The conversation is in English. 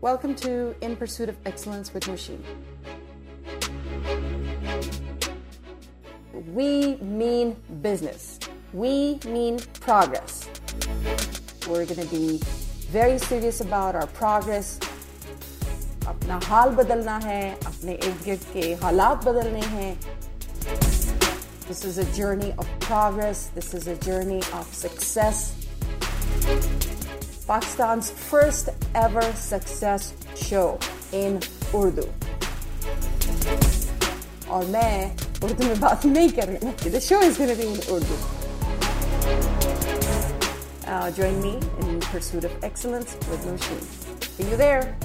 Welcome to In Pursuit of Excellence with Machine. We mean business. We mean progress. We're going to be very serious about our progress. अपना हाल बदलना है अपने इर्द गिर्द के हालात बदलने हैं This is a journey of progress. This is a journey of success. Pakistan's first ever success show in Urdu. और मैं उर्दू में बात नहीं कर रही हूँ The show is going to be in Urdu. Uh, join me in pursuit of excellence with Nosheen. See you there.